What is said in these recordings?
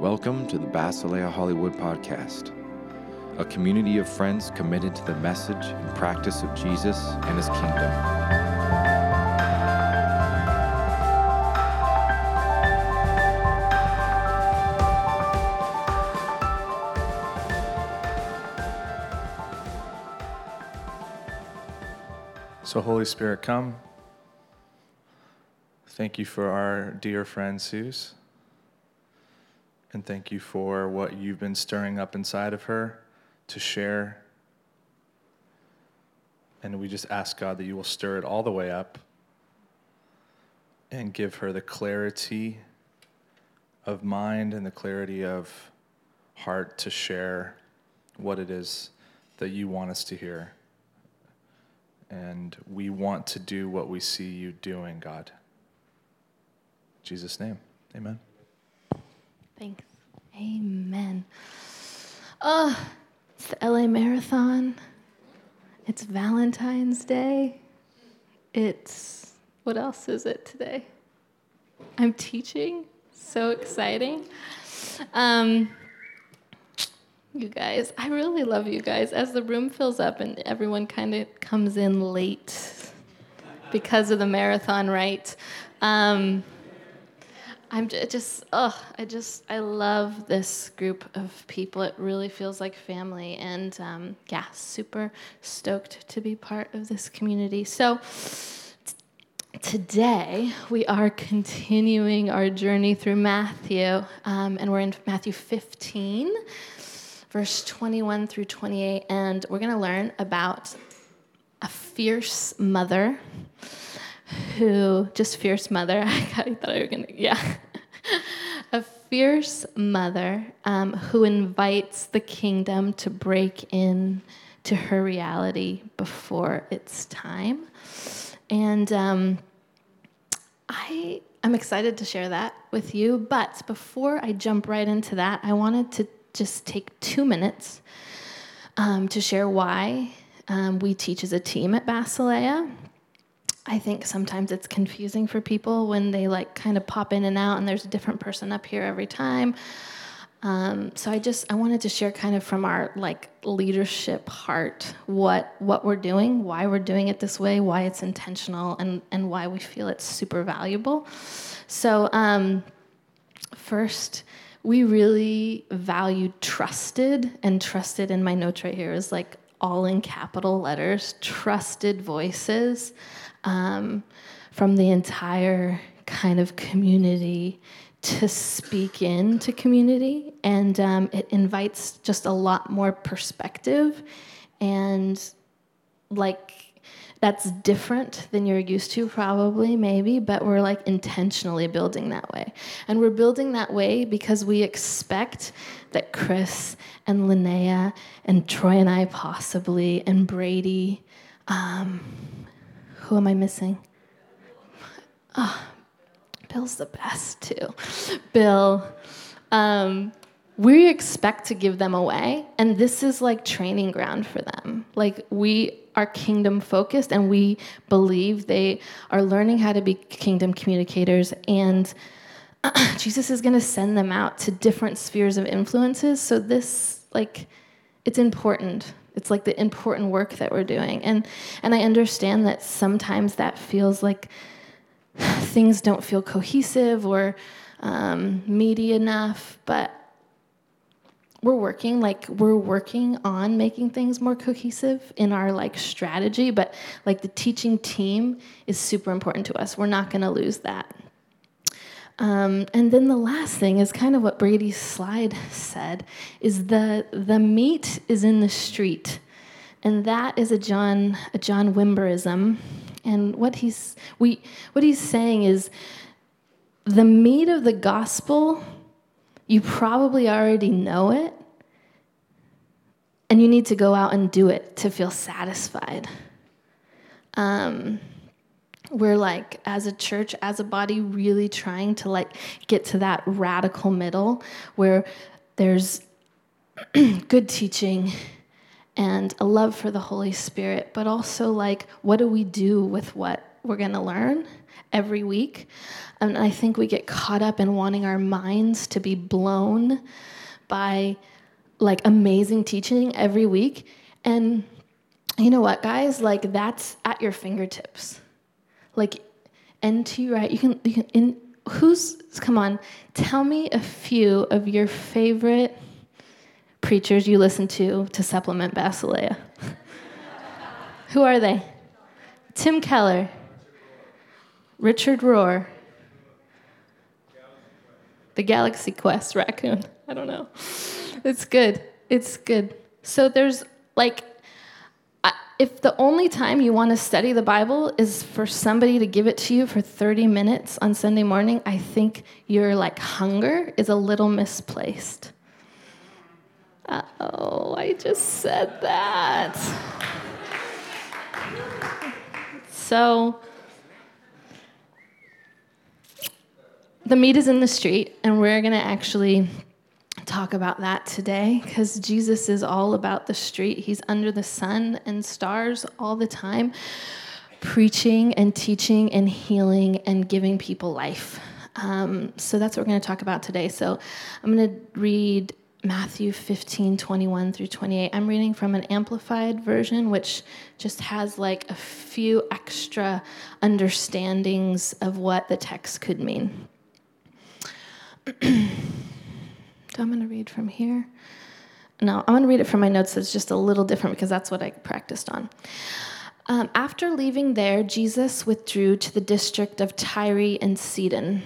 Welcome to the Basileia Hollywood Podcast, a community of friends committed to the message and practice of Jesus and his kingdom. So, Holy Spirit, come. Thank you for our dear friend Suze. And thank you for what you've been stirring up inside of her to share. And we just ask God that you will stir it all the way up and give her the clarity of mind and the clarity of heart to share what it is that you want us to hear. And we want to do what we see you doing, God. In Jesus' name, amen. Thanks. Amen. Oh, it's the LA Marathon. It's Valentine's Day. It's, what else is it today? I'm teaching. So exciting. Um, you guys, I really love you guys. As the room fills up and everyone kind of comes in late because of the marathon, right? Um, I'm just, oh, I just, I love this group of people. It really feels like family. And um, yeah, super stoked to be part of this community. So, t- today we are continuing our journey through Matthew, um, and we're in Matthew 15, verse 21 through 28. And we're going to learn about a fierce mother who just fierce mother. I thought I were gonna, yeah, a fierce mother um, who invites the kingdom to break in to her reality before its time, and um, I I'm excited to share that with you. But before I jump right into that, I wanted to just take two minutes um, to share why um, we teach as a team at Basileia I think sometimes it's confusing for people when they like kind of pop in and out and there's a different person up here every time. Um, so I just I wanted to share kind of from our like leadership heart what what we're doing, why we're doing it this way, why it's intentional, and and why we feel it's super valuable. So um, first, we really value trusted, and trusted in my notes right here is like all in capital letters, trusted voices um, from the entire kind of community to speak into community. And um, it invites just a lot more perspective and like that's different than you're used to probably maybe but we're like intentionally building that way. And we're building that way because we expect that chris and linnea and troy and i possibly and brady um, who am I missing? Oh, Bill's the best too. Bill, um, we expect to give them away, and this is like training ground for them. Like we are kingdom focused, and we believe they are learning how to be kingdom communicators, and Jesus is going to send them out to different spheres of influences. So this, like, it's important it's like the important work that we're doing. And and I understand that sometimes that feels like things don't feel cohesive or um, meaty enough, but we're working like we're working on making things more cohesive in our like strategy but like the teaching team is super important to us we're not going to lose that um, and then the last thing is kind of what Brady's slide said is the the meat is in the street. And that is a John a John Wimberism. And what he's we what he's saying is the meat of the gospel, you probably already know it. And you need to go out and do it to feel satisfied. Um, we're like as a church as a body really trying to like get to that radical middle where there's good teaching and a love for the holy spirit but also like what do we do with what we're going to learn every week. And I think we get caught up in wanting our minds to be blown by like amazing teaching every week. And you know what, guys? Like that's at your fingertips. Like NT Wright, you can you can in who's come on, tell me a few of your favorite preachers you listen to to supplement Basileia. Who are they? Tim Keller, Richard Rohr, the Galaxy Quest raccoon. I don't know. It's good. It's good. So there's like, if the only time you want to study the Bible is for somebody to give it to you for 30 minutes on Sunday morning, I think your like hunger is a little misplaced. Oh, I just said that. So, the meat is in the street, and we're going to actually talk about that today because Jesus is all about the street. He's under the sun and stars all the time, preaching and teaching and healing and giving people life. Um, so that's what we're going to talk about today. So I'm going to read Matthew 15, 21 through 28. I'm reading from an amplified version, which just has like a few extra understandings of what the text could mean. So I'm going to read from here. No, I'm going to read it from my notes. It's just a little different because that's what I practiced on. Um, after leaving there, Jesus withdrew to the district of Tyre and Sidon.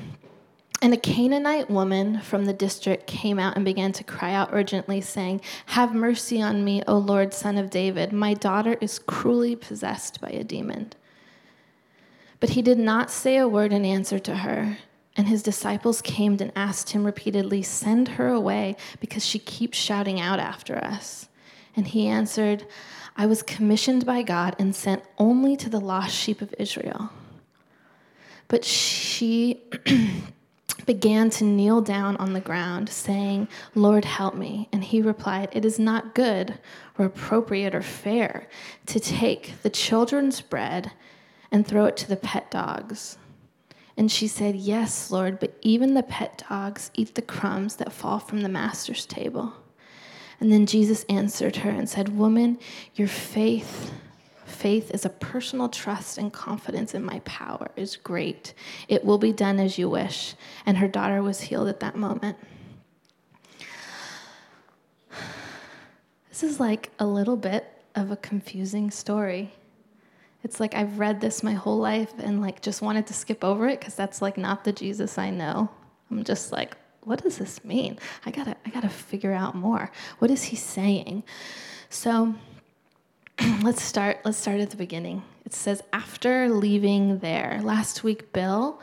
And a Canaanite woman from the district came out and began to cry out urgently, saying, Have mercy on me, O Lord, son of David. My daughter is cruelly possessed by a demon. But he did not say a word in answer to her. And his disciples came and asked him repeatedly, Send her away, because she keeps shouting out after us. And he answered, I was commissioned by God and sent only to the lost sheep of Israel. But she began to kneel down on the ground, saying, Lord, help me. And he replied, It is not good or appropriate or fair to take the children's bread and throw it to the pet dogs. And she said, Yes, Lord, but even the pet dogs eat the crumbs that fall from the master's table. And then Jesus answered her and said, Woman, your faith, faith is a personal trust and confidence in my power is great. It will be done as you wish. And her daughter was healed at that moment. This is like a little bit of a confusing story. It's like I've read this my whole life and like just wanted to skip over it because that's like not the Jesus I know. I'm just like, what does this mean? I gotta, I gotta figure out more. What is he saying? So let's start. Let's start at the beginning. It says after leaving there. Last week, Bill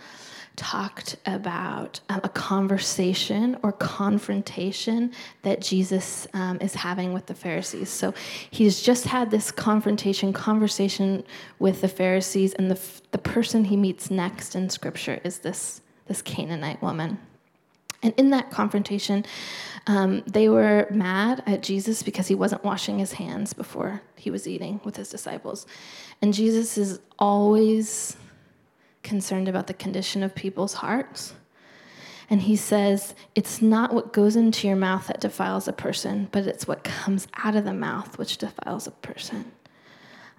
talked about um, a conversation or confrontation that Jesus um, is having with the Pharisees. So he's just had this confrontation, conversation with the Pharisees, and the, the person he meets next in Scripture is this, this Canaanite woman. And in that confrontation, um, they were mad at Jesus because he wasn't washing his hands before he was eating with his disciples. And Jesus is always concerned about the condition of people's hearts. And he says, It's not what goes into your mouth that defiles a person, but it's what comes out of the mouth which defiles a person.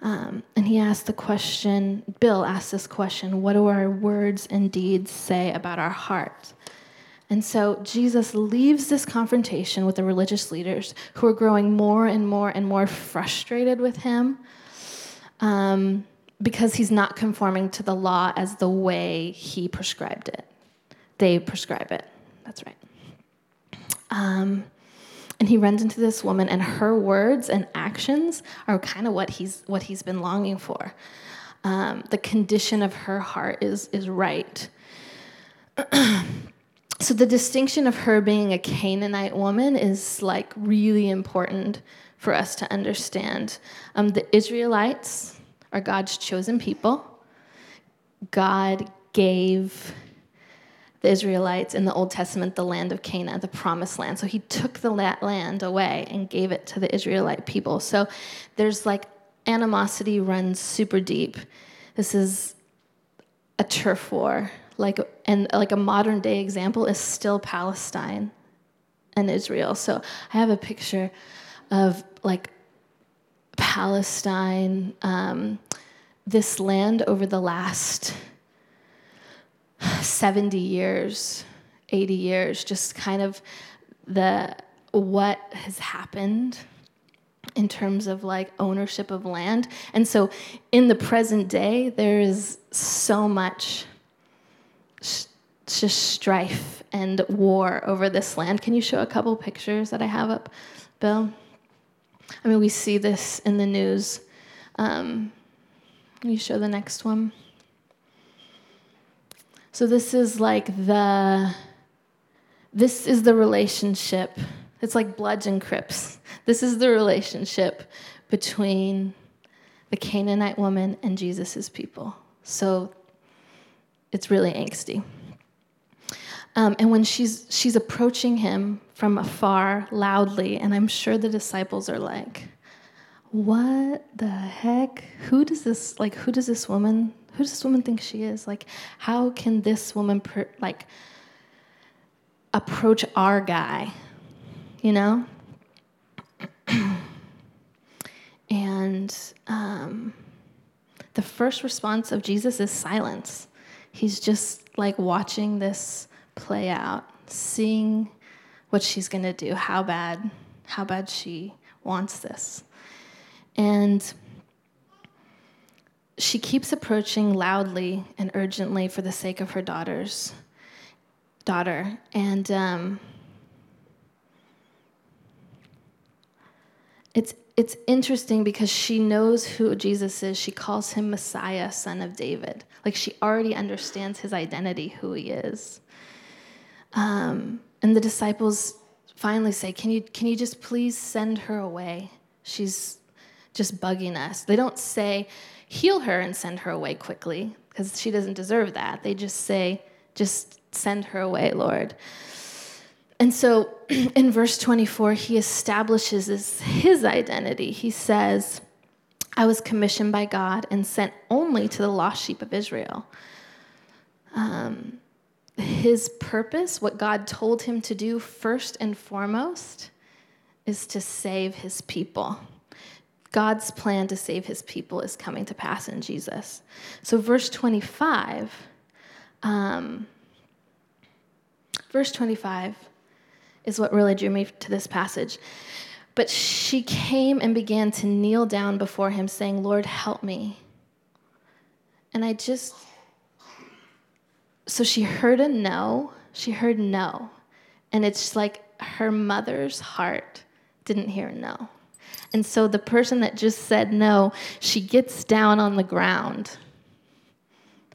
Um, and he asked the question, Bill asked this question what do our words and deeds say about our heart? And so Jesus leaves this confrontation with the religious leaders who are growing more and more and more frustrated with him. Um, because he's not conforming to the law as the way he prescribed it. They prescribe it. That's right. Um, and he runs into this woman, and her words and actions are kind of what he's what he's been longing for. Um, the condition of her heart is is right. so the distinction of her being a Canaanite woman is like really important for us to understand. Um, the Israelites are God's chosen people. God gave the Israelites in the Old Testament the land of Canaan, the promised land. So he took the land away and gave it to the Israelite people. So there's like animosity runs super deep. This is a turf war. Like and like a modern day example is still Palestine and Israel. So I have a picture of like Palestine, um, this land over the last 70 years, 80 years, just kind of the what has happened in terms of like ownership of land. And so in the present day, there is so much sh- just strife and war over this land. Can you show a couple pictures that I have up, Bill? I mean, we see this in the news. Um, can you show the next one? So this is like the this is the relationship. It's like Bloods and Crips. This is the relationship between the Canaanite woman and Jesus' people. So it's really angsty. Um, and when she's she's approaching him from afar loudly, and I'm sure the disciples are like, "What the heck? Who does this like? Who does this woman? Who does this woman think she is? Like, how can this woman per, like approach our guy? You know?" and um, the first response of Jesus is silence. He's just like watching this play out, seeing what she's going to do, how bad, how bad she wants this. And she keeps approaching loudly and urgently for the sake of her daughter's daughter. And um, it's it's interesting because she knows who Jesus is. She calls him Messiah, son of David. Like she already understands his identity, who he is. Um, and the disciples finally say, can you, can you just please send her away? She's just bugging us. They don't say, heal her and send her away quickly, because she doesn't deserve that. They just say, just send her away, Lord. And so in verse 24, he establishes his, his identity. He says, I was commissioned by God and sent only to the lost sheep of Israel. Um, his purpose, what God told him to do first and foremost, is to save his people. God's plan to save his people is coming to pass in Jesus. So, verse 25, um, verse 25 is what really drew me to this passage. But she came and began to kneel down before him, saying, Lord, help me. And I just so she heard a no. She heard no. And it's like her mother's heart didn't hear no. And so the person that just said no, she gets down on the ground.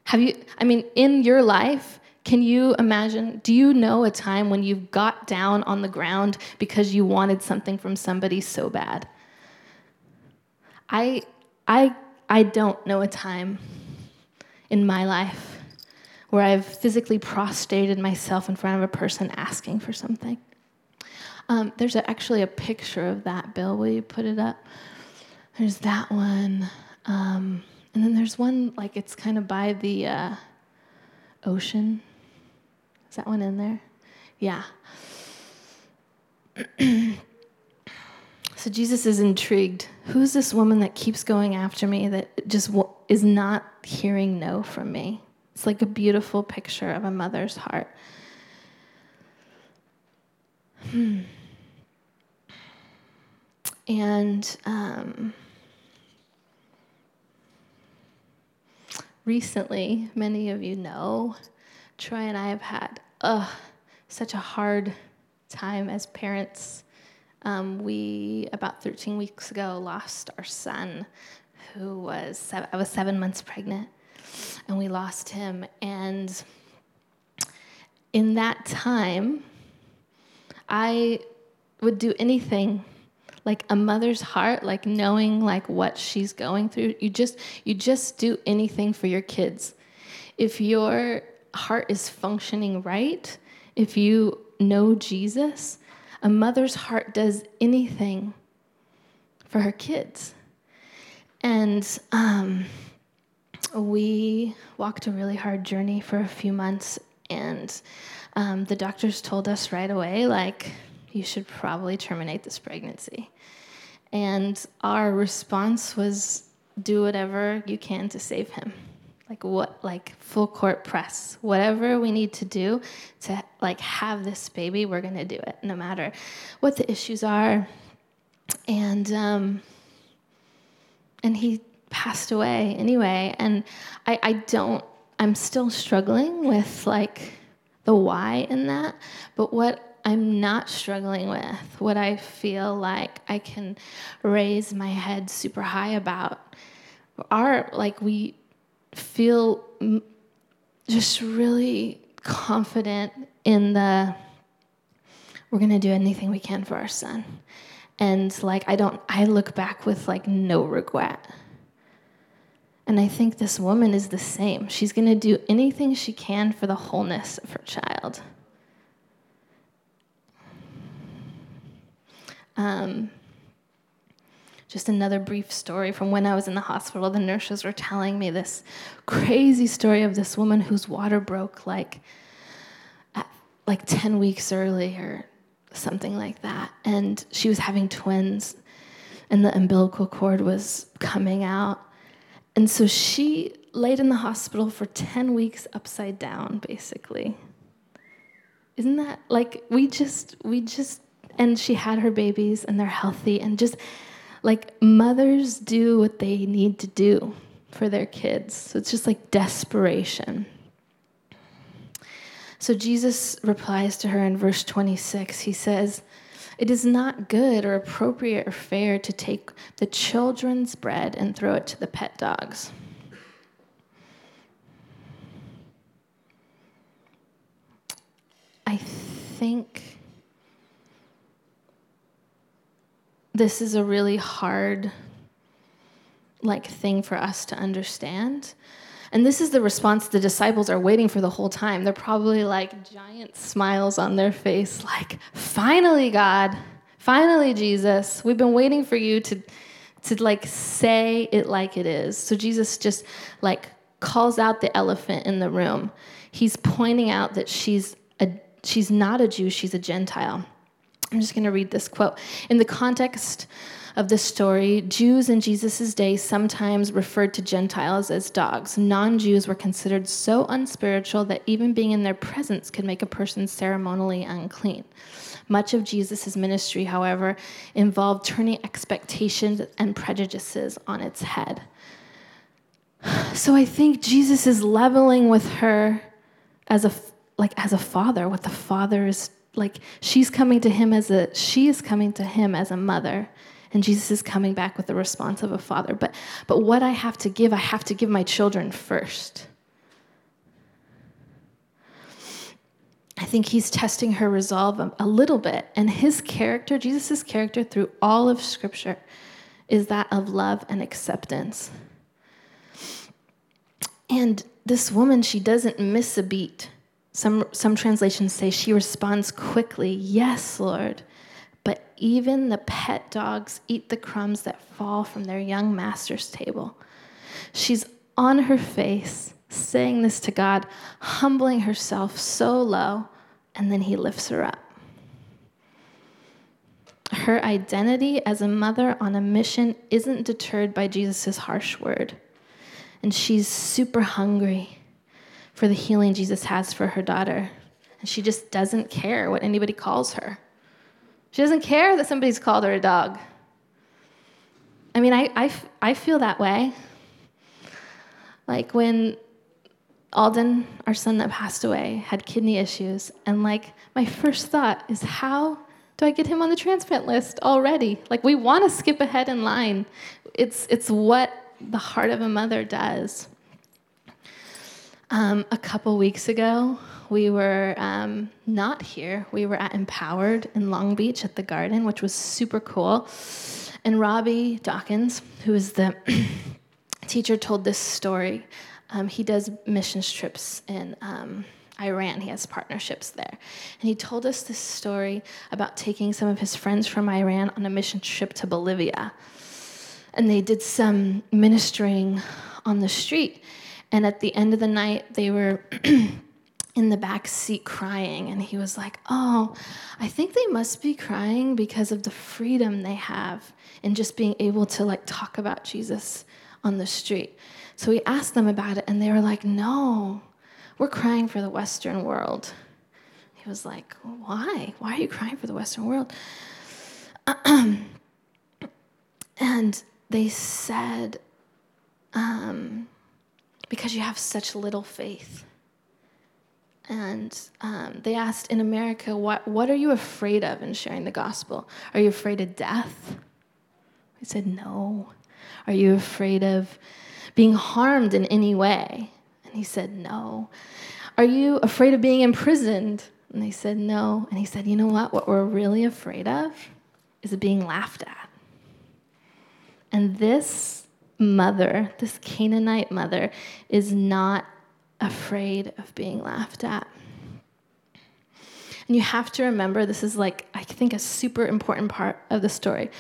Have you, I mean, in your life, can you imagine? Do you know a time when you've got down on the ground because you wanted something from somebody so bad? I, I, I don't know a time in my life where I've physically prostrated myself in front of a person asking for something. Um, there's a, actually a picture of that, Bill. Will you put it up? There's that one. Um, and then there's one, like, it's kind of by the uh, ocean. Is that one in there? Yeah. so Jesus is intrigued. Who's this woman that keeps going after me that just is not hearing no from me? It's like a beautiful picture of a mother's heart. Hmm. And um, recently, many of you know, Troy and I have had such a hard time as parents. Um, we, about 13 weeks ago, lost our son, who was, I was seven months pregnant and we lost him. And in that time, I would do anything like a mother's heart like knowing like what she's going through. You just you just do anything for your kids. If your heart is functioning right if you know jesus a mother's heart does anything for her kids. And um, we walked a really hard journey for a few months, and um, the doctors told us right away, like, you should probably terminate this pregnancy. And our response was, do whatever you can to save him. Like what like full court press. Whatever we need to do to like have this baby, we're gonna do it, no matter what the issues are. And um, and he passed away anyway. And I, I don't I'm still struggling with like the why in that. But what I'm not struggling with, what I feel like I can raise my head super high about, are like we feel just really confident in the we're going to do anything we can for our son. And like I don't I look back with like no regret. And I think this woman is the same. She's going to do anything she can for the wholeness of her child. Um, just another brief story from when I was in the hospital. The nurses were telling me this crazy story of this woman whose water broke like at, like 10 weeks early or something like that. And she was having twins and the umbilical cord was coming out. And so she laid in the hospital for 10 weeks upside down basically. Isn't that like we just we just and she had her babies and they're healthy and just like mothers do what they need to do for their kids. So it's just like desperation. So Jesus replies to her in verse 26. He says, It is not good or appropriate or fair to take the children's bread and throw it to the pet dogs. I think this is a really hard like thing for us to understand. And this is the response the disciples are waiting for the whole time. They're probably like giant smiles on their face, like, finally, God, finally, Jesus, we've been waiting for you to, to like say it like it is. So Jesus just like calls out the elephant in the room. He's pointing out that she's a she's not a Jew, she's a Gentile. I'm just going to read this quote. In the context of this story, Jews in Jesus' day sometimes referred to Gentiles as dogs. Non Jews were considered so unspiritual that even being in their presence could make a person ceremonially unclean. Much of Jesus' ministry, however, involved turning expectations and prejudices on its head. So I think Jesus is leveling with her as a like as a father, what the father is like she's coming to him as a she is coming to him as a mother and jesus is coming back with the response of a father. But but what i have to give i have to give my children first. I think he's testing her resolve a, a little bit and his character jesus' character through all of scripture is that of love and acceptance. And this woman she doesn't miss a beat some, some translations say she responds quickly, Yes, Lord. But even the pet dogs eat the crumbs that fall from their young master's table. She's on her face, saying this to God, humbling herself so low, and then he lifts her up. Her identity as a mother on a mission isn't deterred by Jesus' harsh word. And she's super hungry for the healing Jesus has for her daughter. And she just doesn't care what anybody calls her. She doesn't care that somebody's called her a dog. I mean, I, I, I feel that way. Like when Alden, our son that passed away, had kidney issues, and like my first thought is, how do I get him on the transplant list already? Like we want to skip ahead in line. It's it's what the heart of a mother does. Um, a couple weeks ago, we were um, not here. We were at Empowered in Long Beach at the Garden, which was super cool. And Robby Dawkins, who is the teacher, told this story. Um, he does missions trips in um, Iran. He has partnerships there. And he told us this story about taking some of his friends from Iran on a mission trip to Bolivia. And they did some ministering on the street. And at the end of the night, they were in the back seat crying. And he was like, Oh, I think they must be crying because of the freedom they have in just being able to like talk about Jesus on the street. So he asked them about it, and they were like, No, we're crying for the Western world. He was like, Why? Why are you crying for the Western world? and they said, um, Because you have such little faith. And um, they asked in America, what, what are you afraid of in sharing the gospel? Are you afraid of death? I said, No. Are you afraid of being harmed in any way? And he said, No. Are you afraid of being imprisoned? And they said, No. And he said, You know what? What we're really afraid of is being laughed at. And this mother, this Canaanite mother, is not afraid of being laughed at. And you have to remember this is like, I think, a super important part of the story.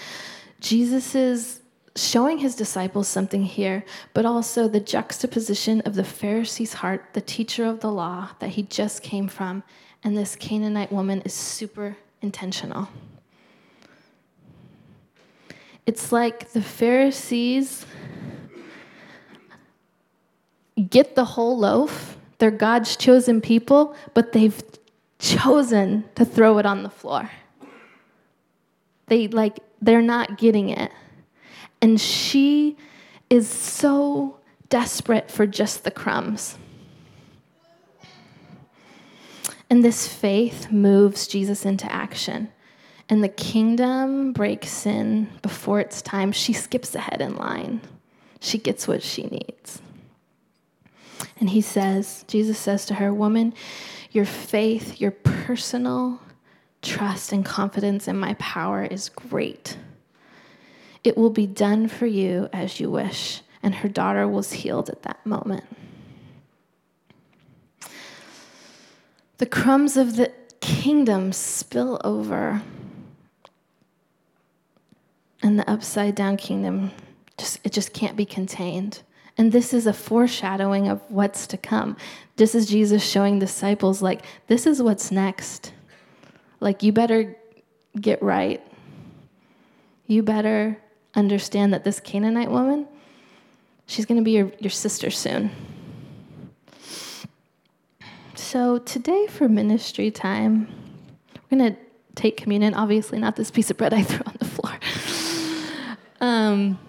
Jesus is showing his disciples something here, but also the juxtaposition of the Pharisee's heart, the teacher of the law that he just came from, and this Canaanite woman is super intentional. It's like the Pharisees get the whole loaf. They're God's chosen people, but they've chosen to throw it on the floor. They like they're not getting it. And she is so desperate for just the crumbs. And this faith moves Jesus into action. And the kingdom breaks in before its time. She skips ahead in line. She gets what she needs. And he says, Jesus says to her, Woman, your faith, your personal trust and confidence in my power is great. It will be done for you as you wish. And her daughter was healed at that moment. The crumbs of the kingdom spill over, and the upside down kingdom just it just can't be contained. And this is a foreshadowing of what's to come. This is Jesus showing disciples, like, this is what's next. Like, you better get right. You better understand that this Canaanite woman, she's going to be your, your sister soon. So, today for ministry time, we're going to take communion. Obviously, not this piece of bread I threw on. Um,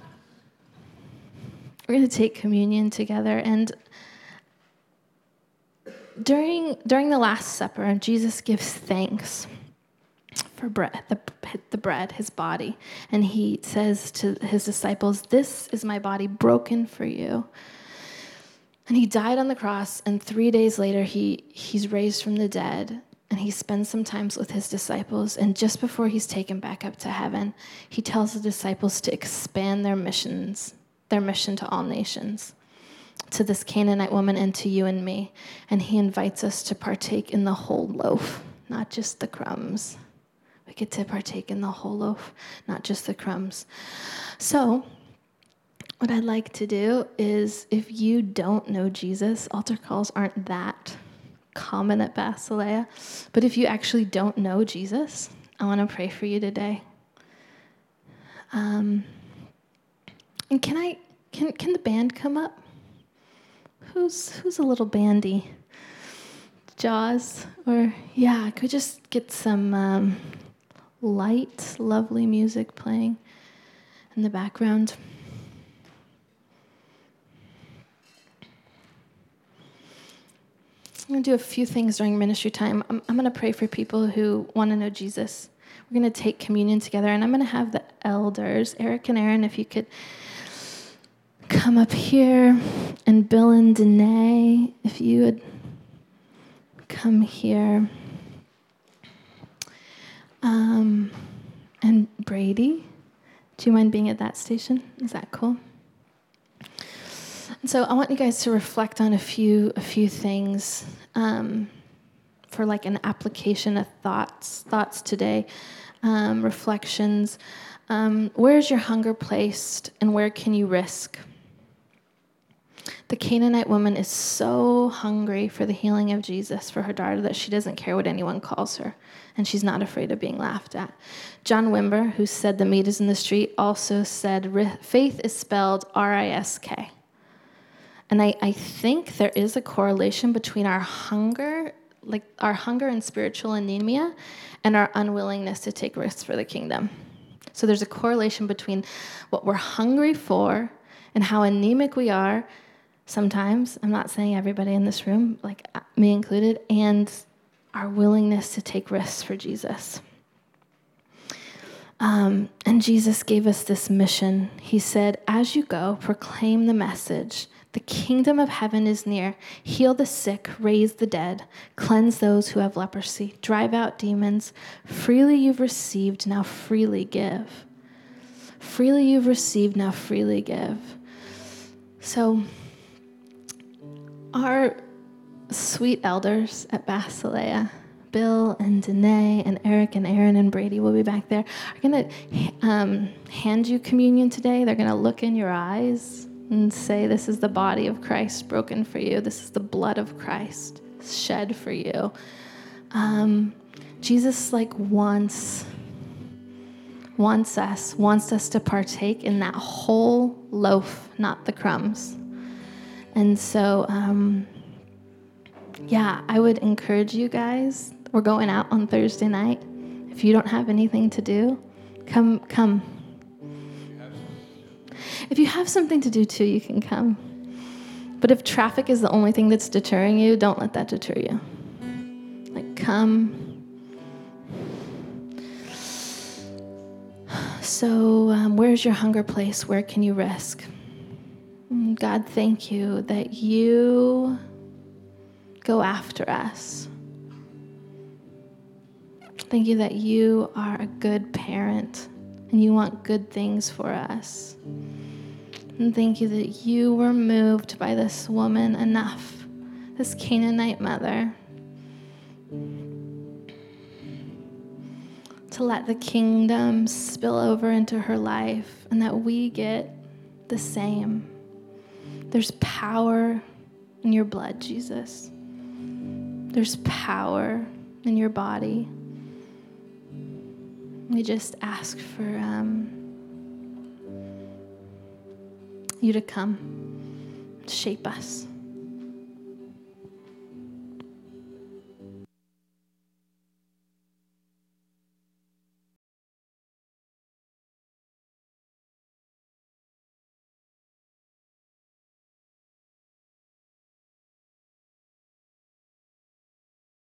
we're going to take communion together and during during the last supper jesus gives thanks for bread the, the bread his body and he says to his disciples this is my body broken for you. And he died on the cross and three days later he he's raised from the dead and he spends some time with his disciples and just before he's taken back up to heaven he tells the disciples to expand their missions their mission to all nations, to this Canaanite woman and to you and me. And he invites us to partake in the whole loaf, not just the crumbs. We get to partake in the whole loaf, not just the crumbs. So, what I'd like to do is if you don't know Jesus, altar calls aren't that common at Basileia. But if you actually don't know Jesus, I want to pray for you today. Um, and can I can can the band come up? Who's who's a little bandy? Jaws or yeah, could we just get some um, light, lovely music playing in the background. I'm going to do a few things during ministry time. I'm, I'm going to pray for people who want to know Jesus. We're going to take communion together, and I'm going to have the elders, Eric and Aaron, if you could come up here, and Bill and Danae, if you would come here. Um, and Brady, do you mind being at that station? Is that cool? So I want you guys to reflect on a few a few things um, for like an application of thoughts thoughts today, um, reflections. Um, where is your hunger placed, and where can you risk? The Canaanite woman is so hungry for the healing of Jesus for her daughter that she doesn't care what anyone calls her, and she's not afraid of being laughed at. John Wimber, who said the meat is in the street, also said faith is spelled R I S K. And I, I think there is a correlation between our hunger, like our hunger and spiritual anemia, and our unwillingness to take risks for the kingdom. So there's a correlation between what we're hungry for and how anemic we are sometimes. I'm not saying everybody in this room, like uh, me included, and our willingness to take risks for Jesus. Um, and Jesus gave us this mission. He said, As you go, proclaim the message the kingdom of heaven is near. Heal the sick, raise the dead, cleanse those who have leprosy, drive out demons. Freely you've received, now freely give. Freely you've received, now freely give. So, our sweet elders at Basileia, Bill and Danae and Eric and Aaron and Brady will be back there, are going to um, hand you communion today. They're going to look in your eyes and say, This is the body of Christ broken for you. This is the blood of Christ shed for you. Um, Jesus, like, wants wants us, wants us to partake in that whole loaf, not the crumbs. And so, um, yeah, I would encourage you guys. We're going out on Thursday night. If you don't have anything to do, come, come, if you have something to do too, you can come. But if traffic is the only thing that's deterring you, don't let that deter you. Like, come. So, um, where's your hunger place? Where can you risk? Mm, God, thank you that you go after us. Thank you that you are a good parent and you want good things for us. And thank you that you were moved by this woman enough, this Canaanite mother, to let the kingdom spill over into her life and that we get the same. There's power in your blood, Jesus. There's power in your body. We just ask for um, you to come shape us.